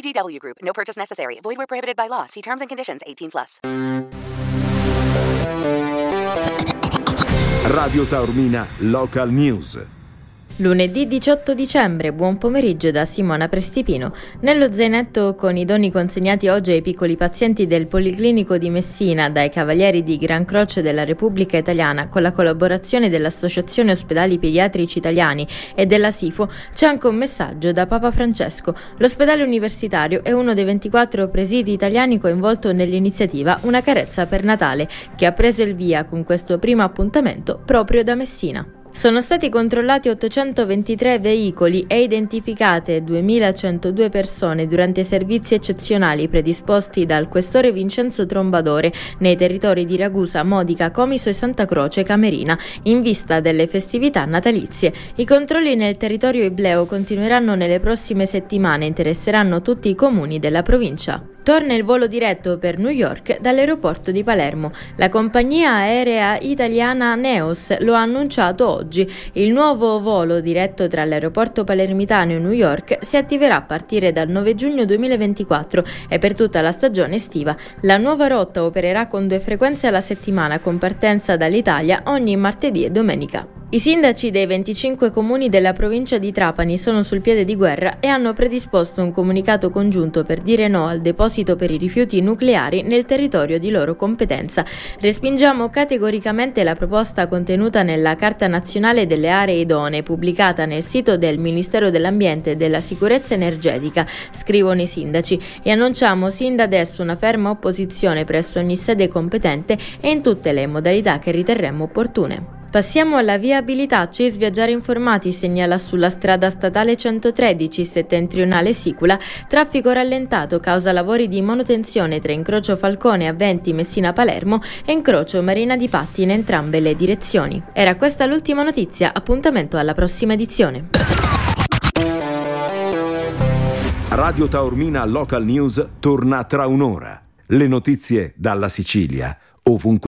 VGW Group. No purchase necessary. Void where prohibited by law. See terms and conditions. 18 plus. Radio Taormina Local News. Lunedì 18 dicembre, buon pomeriggio da Simona Prestipino. Nello zainetto con i doni consegnati oggi ai piccoli pazienti del Policlinico di Messina dai Cavalieri di Gran Croce della Repubblica Italiana con la collaborazione dell'Associazione Ospedali Pediatrici Italiani e della SIFO c'è anche un messaggio da Papa Francesco. L'ospedale universitario è uno dei 24 presidi italiani coinvolto nell'iniziativa Una carezza per Natale che ha preso il via con questo primo appuntamento proprio da Messina. Sono stati controllati 823 veicoli e identificate 2102 persone durante i servizi eccezionali predisposti dal questore Vincenzo Trombadore nei territori di Ragusa, Modica, Comiso e Santa Croce Camerina in vista delle festività natalizie. I controlli nel territorio ibleo continueranno nelle prossime settimane e interesseranno tutti i comuni della provincia. Torna il volo diretto per New York dall'aeroporto di Palermo. La compagnia aerea italiana Neos lo ha annunciato oggi. Il nuovo volo diretto tra l'aeroporto palermitano e New York si attiverà a partire dal 9 giugno 2024 e per tutta la stagione estiva. La nuova rotta opererà con due frequenze alla settimana con partenza dall'Italia ogni martedì e domenica. I sindaci dei 25 comuni della provincia di Trapani sono sul piede di guerra e hanno predisposto un comunicato congiunto per dire no al deposito per i rifiuti nucleari nel territorio di loro competenza. Respingiamo categoricamente la proposta contenuta nella Carta nazionale delle aree idonee pubblicata nel sito del Ministero dell'Ambiente e della Sicurezza Energetica, scrivono i sindaci, e annunciamo sin da adesso una ferma opposizione presso ogni sede competente e in tutte le modalità che riterremo opportune. Passiamo alla viabilità. CIS Viaggiare Informati segnala sulla strada statale 113 settentrionale Sicula traffico rallentato causa lavori di manutenzione tra incrocio Falcone a Venti Messina Palermo e incrocio Marina di Patti in entrambe le direzioni. Era questa l'ultima notizia, appuntamento alla prossima edizione. Radio Taormina Local News torna tra un'ora. Le notizie dalla Sicilia, ovunque.